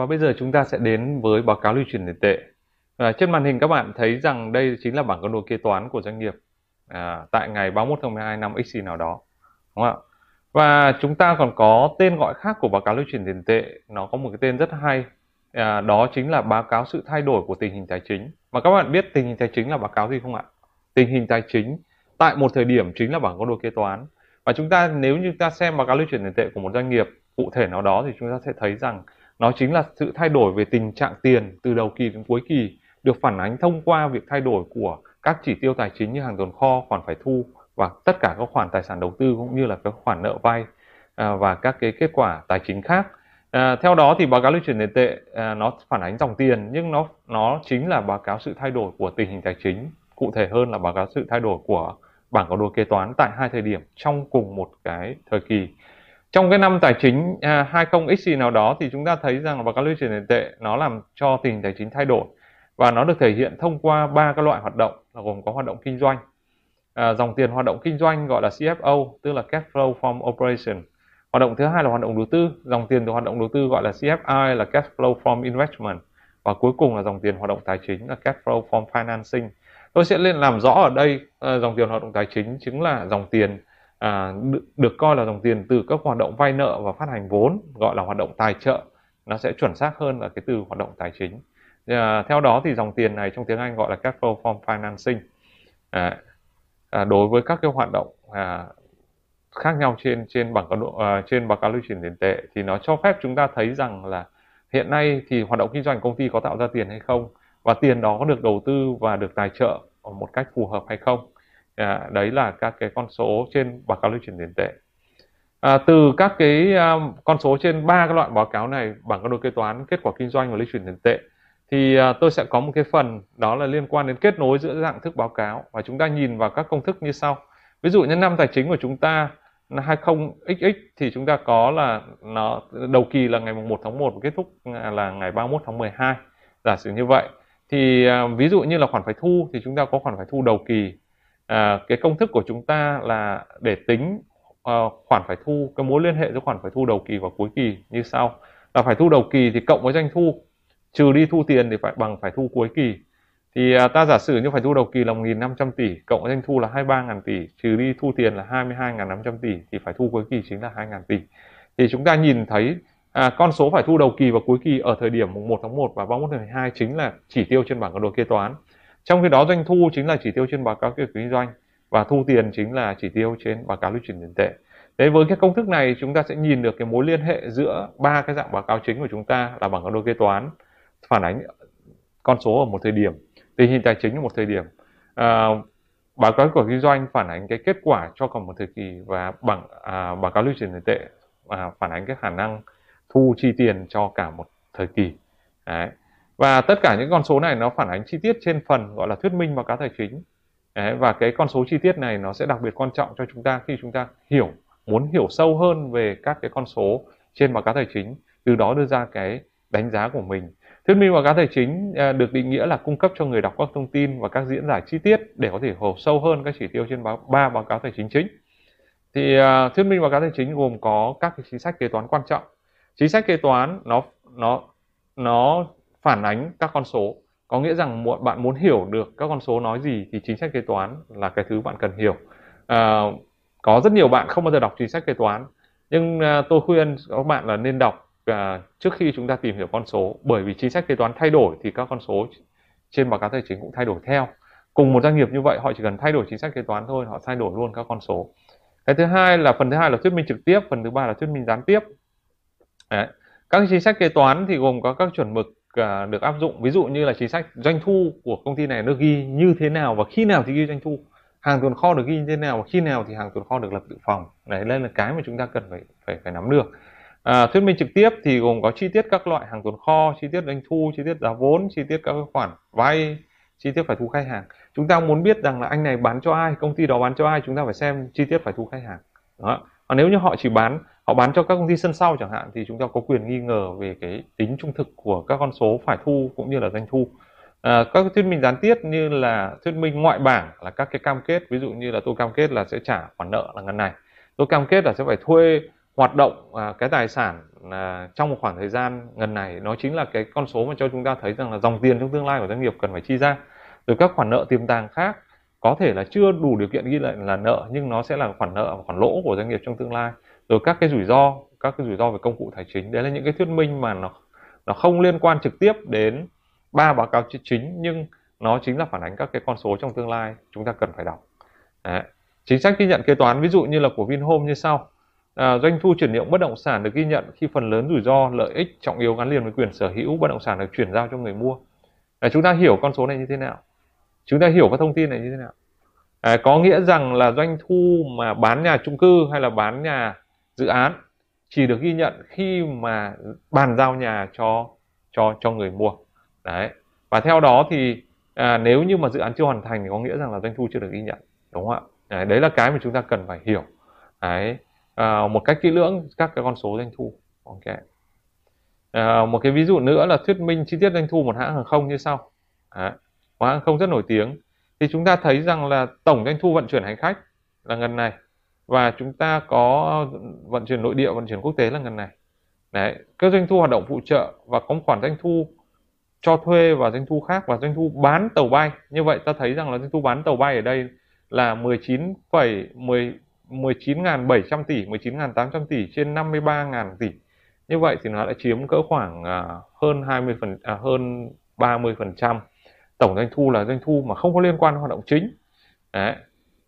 Và bây giờ chúng ta sẽ đến với báo cáo lưu chuyển tiền tệ. À, trên màn hình các bạn thấy rằng đây chính là bảng cân đối kế toán của doanh nghiệp à, tại ngày 31 tháng 12 năm XC nào đó. Đúng không ạ? Và chúng ta còn có tên gọi khác của báo cáo lưu chuyển tiền tệ, nó có một cái tên rất hay. À, đó chính là báo cáo sự thay đổi của tình hình tài chính. Mà các bạn biết tình hình tài chính là báo cáo gì không ạ? Tình hình tài chính tại một thời điểm chính là bảng cân đối kế toán. Và chúng ta nếu như ta xem báo cáo lưu chuyển tiền tệ của một doanh nghiệp cụ thể nào đó thì chúng ta sẽ thấy rằng nó chính là sự thay đổi về tình trạng tiền từ đầu kỳ đến cuối kỳ được phản ánh thông qua việc thay đổi của các chỉ tiêu tài chính như hàng tồn kho, khoản phải thu và tất cả các khoản tài sản đầu tư cũng như là các khoản nợ vay à, và các cái kết quả tài chính khác. À, theo đó thì báo cáo lưu chuyển tiền tệ à, nó phản ánh dòng tiền nhưng nó nó chính là báo cáo sự thay đổi của tình hình tài chính cụ thể hơn là báo cáo sự thay đổi của bảng cáo đồ kế toán tại hai thời điểm trong cùng một cái thời kỳ trong cái năm tài chính à, 20 xì nào đó thì chúng ta thấy rằng và các lưu chuyển tiền tệ nó làm cho tình tài chính thay đổi. Và nó được thể hiện thông qua ba các loại hoạt động là gồm có hoạt động kinh doanh à, dòng tiền hoạt động kinh doanh gọi là CFO tức là cash flow from operation. Hoạt động thứ hai là hoạt động đầu tư dòng tiền từ hoạt động đầu tư gọi là CFI là cash flow from investment. Và cuối cùng là dòng tiền hoạt động tài chính là cash flow from financing. Tôi sẽ lên làm rõ ở đây à, dòng tiền hoạt động tài chính chính là dòng tiền à, được, được coi là dòng tiền từ các hoạt động vay nợ và phát hành vốn gọi là hoạt động tài trợ nó sẽ chuẩn xác hơn là cái từ hoạt động tài chính. À, theo đó thì dòng tiền này trong tiếng Anh gọi là cash flow from financing. À, à, đối với các cái hoạt động à, khác nhau trên trên bảng cáo à, trên báo cáo lưu chuyển tiền tệ thì nó cho phép chúng ta thấy rằng là hiện nay thì hoạt động kinh doanh công ty có tạo ra tiền hay không và tiền đó có được đầu tư và được tài trợ một cách phù hợp hay không à, đấy là các cái con số trên báo cáo lưu chuyển tiền tệ. À, từ các cái à, con số trên ba cái loại báo cáo này bảng cân đối kế toán kết quả kinh doanh và lưu chuyển tiền tệ thì à, tôi sẽ có một cái phần đó là liên quan đến kết nối giữa dạng thức báo cáo và chúng ta nhìn vào các công thức như sau. Ví dụ như năm tài chính của chúng ta 20XX thì chúng ta có là nó đầu kỳ là ngày 1 tháng 1 và kết thúc à, là ngày 31 tháng 12 giả sử như vậy thì à, ví dụ như là khoản phải thu thì chúng ta có khoản phải thu đầu kỳ à, cái công thức của chúng ta là để tính uh, khoản phải thu cái mối liên hệ giữa khoản phải thu đầu kỳ và cuối kỳ như sau. Là phải thu đầu kỳ thì cộng với doanh thu trừ đi thu tiền thì phải bằng phải thu cuối kỳ. Thì uh, ta giả sử như phải thu đầu kỳ là 1.500 tỷ cộng với doanh thu là 23.000 tỷ trừ đi thu tiền là 22.500 tỷ thì phải thu cuối kỳ chính là 2.000 tỷ. Thì chúng ta nhìn thấy à, con số phải thu đầu kỳ và cuối kỳ ở thời điểm mùng 1 tháng 1 và 31 tháng 12 chính là chỉ tiêu trên bảng cân đối kế toán trong khi đó doanh thu chính là chỉ tiêu trên báo cáo kế hoạch kinh doanh và thu tiền chính là chỉ tiêu trên báo cáo lưu chuyển tiền tệ. Đấy với cái công thức này chúng ta sẽ nhìn được cái mối liên hệ giữa ba cái dạng báo cáo chính của chúng ta là bảng cân đối kế toán phản ánh con số ở một thời điểm, tình hình tài chính ở một thời điểm. À, báo cáo của kinh doanh phản ánh cái kết quả cho cả một thời kỳ và bằng à, báo cáo lưu chuyển tiền tệ à, phản ánh cái khả năng thu chi tiền cho cả một thời kỳ. Đấy và tất cả những con số này nó phản ánh chi tiết trên phần gọi là thuyết minh báo cáo tài chính. Đấy, và cái con số chi tiết này nó sẽ đặc biệt quan trọng cho chúng ta khi chúng ta hiểu muốn hiểu sâu hơn về các cái con số trên báo cáo tài chính từ đó đưa ra cái đánh giá của mình. Thuyết minh báo cáo tài chính à, được định nghĩa là cung cấp cho người đọc các thông tin và các diễn giải chi tiết để có thể hiểu sâu hơn các chỉ tiêu trên báo ba báo cáo tài chính chính. Thì uh, thuyết minh báo cáo tài chính gồm có các cái chính sách kế toán quan trọng. Chính sách kế toán nó nó nó phản ánh các con số. Có nghĩa rằng bạn muốn hiểu được các con số nói gì thì chính sách kế toán là cái thứ bạn cần hiểu. À, có rất nhiều bạn không bao giờ đọc chính sách kế toán nhưng à, tôi khuyên các bạn là nên đọc à, trước khi chúng ta tìm hiểu con số. Bởi vì chính sách kế toán thay đổi thì các con số trên báo cáo tài chính cũng thay đổi theo. Cùng một doanh nghiệp như vậy họ chỉ cần thay đổi chính sách kế toán thôi họ thay đổi luôn các con số. Cái thứ hai là phần thứ hai là thuyết minh trực tiếp phần thứ ba là thuyết minh gián tiếp. Đấy. các chính sách kế toán thì gồm có các chuẩn mực À, được áp dụng. Ví dụ như là chính sách doanh thu của công ty này nó ghi như thế nào và khi nào thì ghi doanh thu? Hàng tồn kho được ghi như thế nào và khi nào thì hàng tồn kho được lập dự phòng? Đấy đây là cái mà chúng ta cần phải phải phải nắm được. À, thuyết minh trực tiếp thì gồm có chi tiết các loại hàng tồn kho chi tiết doanh thu chi tiết giá vốn chi tiết các khoản vay chi tiết phải thu khách hàng. Chúng ta muốn biết rằng là anh này bán cho ai công ty đó bán cho ai chúng ta phải xem chi tiết phải thu khách hàng. Đó. Và nếu như họ chỉ bán họ bán cho các công ty sân sau chẳng hạn thì chúng ta có quyền nghi ngờ về cái tính trung thực của các con số phải thu cũng như là doanh thu. À, các thuyết minh gián tiếp như là thuyết minh ngoại bảng là các cái cam kết ví dụ như là tôi cam kết là sẽ trả khoản nợ là ngân này. Tôi cam kết là sẽ phải thuê hoạt động à, cái tài sản à, trong một khoảng thời gian ngân này. Nó chính là cái con số mà cho chúng ta thấy rằng là dòng tiền trong tương lai của doanh nghiệp cần phải chi ra. Rồi các khoản nợ tiềm tàng khác có thể là chưa đủ điều kiện ghi lại là nợ nhưng nó sẽ là khoản nợ khoản lỗ của doanh nghiệp trong tương lai rồi các cái rủi ro các cái rủi ro về công cụ tài chính đấy là những cái thuyết minh mà nó nó không liên quan trực tiếp đến ba báo cáo chính nhưng nó chính là phản ánh các cái con số trong tương lai chúng ta cần phải đọc. Đấy. chính sách ghi nhận kế toán ví dụ như là của Vinhome như sau. À, doanh thu chuyển nhượng bất động sản được ghi nhận khi phần lớn rủi ro lợi ích trọng yếu gắn liền với quyền sở hữu bất động sản được chuyển giao cho người mua. À, chúng ta hiểu con số này như thế nào? Chúng ta hiểu các thông tin này như thế nào? À, có nghĩa rằng là doanh thu mà bán nhà chung cư hay là bán nhà dự án chỉ được ghi nhận khi mà bàn giao nhà cho cho cho người mua. Đấy. Và theo đó thì à, nếu như mà dự án chưa hoàn thành thì có nghĩa rằng là doanh thu chưa được ghi nhận đúng không ạ? Đấy, đấy là cái mà chúng ta cần phải hiểu. Đấy. À, một cách kỹ lưỡng các cái con số doanh thu. Ok. À, một cái ví dụ nữa là thuyết minh chi tiết doanh thu một hãng hàng không như sau. Đấy. một hãng hàng không rất nổi tiếng. Thì chúng ta thấy rằng là tổng doanh thu vận chuyển hành khách là gần này và chúng ta có ờ, vận chuyển nội địa vận chuyển quốc tế là ngân này đấy các doanh thu hoạt động phụ trợ và có một khoản doanh thu cho thuê và doanh thu khác và doanh thu bán tàu bay. Như vậy ta thấy rằng là doanh thu bán tàu bay ở đây là 19,10 19.700 tỷ 19.800 tỷ trên 53.000 tỷ. Như vậy thì nó đã chiếm cỡ khoảng ờ, hơn 20 phần à, hơn 30 phần trăm tổng doanh thu là doanh thu mà không có liên quan đến hoạt động chính. Đấy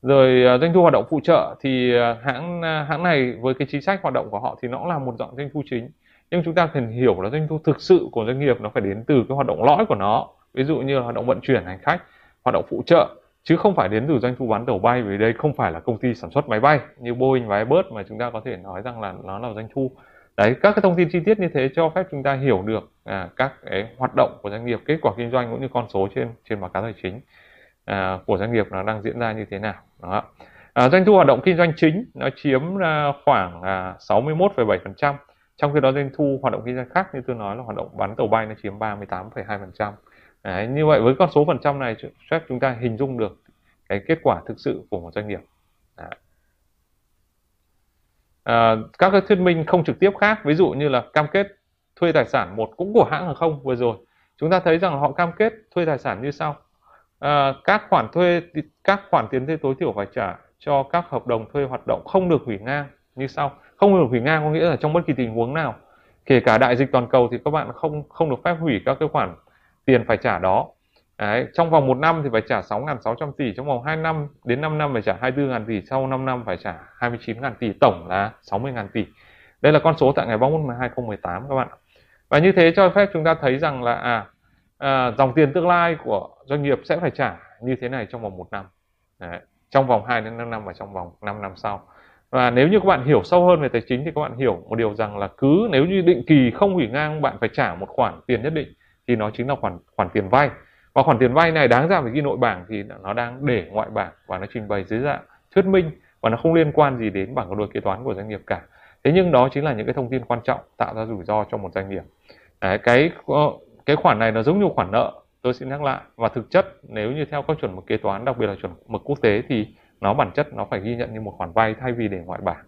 rồi à, doanh thu hoạt động phụ trợ thì à, hãng à, hãng này với cái chính sách hoạt động của họ thì nó cũng là một dạng doanh thu chính. Nhưng chúng ta cần hiểu là doanh thu thực sự của doanh nghiệp nó phải đến từ cái hoạt động lõi của nó. Ví dụ như là hoạt động vận chuyển hành khách hoạt động phụ trợ chứ không phải đến từ doanh thu bán tàu bay vì đây không phải là công ty sản xuất máy bay như Boeing và Airbus mà chúng ta có thể nói rằng là nó là doanh thu. Đấy các cái thông tin chi tiết như thế cho phép chúng ta hiểu được à, các cái hoạt động của doanh nghiệp kết quả kinh doanh cũng như con số trên trên báo cáo tài chính à, của doanh nghiệp nó đang diễn ra như thế nào. Đó. À, doanh thu hoạt động kinh doanh chính nó chiếm à, khoảng à, 61,7% trong khi đó doanh thu hoạt động kinh doanh khác như tôi nói là hoạt động bán tàu bay nó chiếm 38,2% Đấy, như vậy với con số phần trăm này chắc chúng ta hình dung được cái kết quả thực sự của một doanh nghiệp. À, các cái thuyết minh không trực tiếp khác, ví dụ như là cam kết thuê tài sản một cũng của hãng hàng không vừa rồi, chúng ta thấy rằng họ cam kết thuê tài sản như sau: à, các khoản thuê các khoản tiền thuê tối thiểu phải trả cho các hợp đồng thuê hoạt động không được hủy ngang như sau. Không được hủy ngang có nghĩa là trong bất kỳ tình huống nào, kể cả đại dịch toàn cầu thì các bạn không không được phép hủy các cái khoản tiền phải trả đó Đấy, trong vòng một năm thì phải trả 6.600 tỷ, trong vòng 2 năm đến 5 năm phải trả 24.000 tỷ, sau 5 năm phải trả 29.000 tỷ, tổng là 60.000 tỷ. Đây là con số tại ngày 31 2018 các bạn. Và như thế cho phép chúng ta thấy rằng là à, à dòng tiền tương lai của doanh nghiệp sẽ phải trả như thế này trong vòng một năm. Đấy, trong vòng 2 đến 5 năm và trong vòng 5 năm sau. Và nếu như các bạn hiểu sâu hơn về tài chính thì các bạn hiểu một điều rằng là cứ nếu như định kỳ không hủy ngang bạn phải trả một khoản tiền nhất định thì nó chính là khoản khoản tiền vay và khoản tiền vay này đáng ra phải ghi nội bảng thì nó đang để ngoại bảng và nó trình bày dưới dạng thuyết minh và nó không liên quan gì đến bảng cân đối kế toán của doanh nghiệp cả thế nhưng đó chính là những cái thông tin quan trọng tạo ra rủi ro cho một doanh nghiệp Đấy, cái cái khoản này nó giống như khoản nợ, tôi xin nhắc lại. Và thực chất, nếu như theo các chuẩn mực kế toán, đặc biệt là chuẩn mực quốc tế, thì nó bản chất nó phải ghi nhận như một khoản vay thay vì để ngoại bảng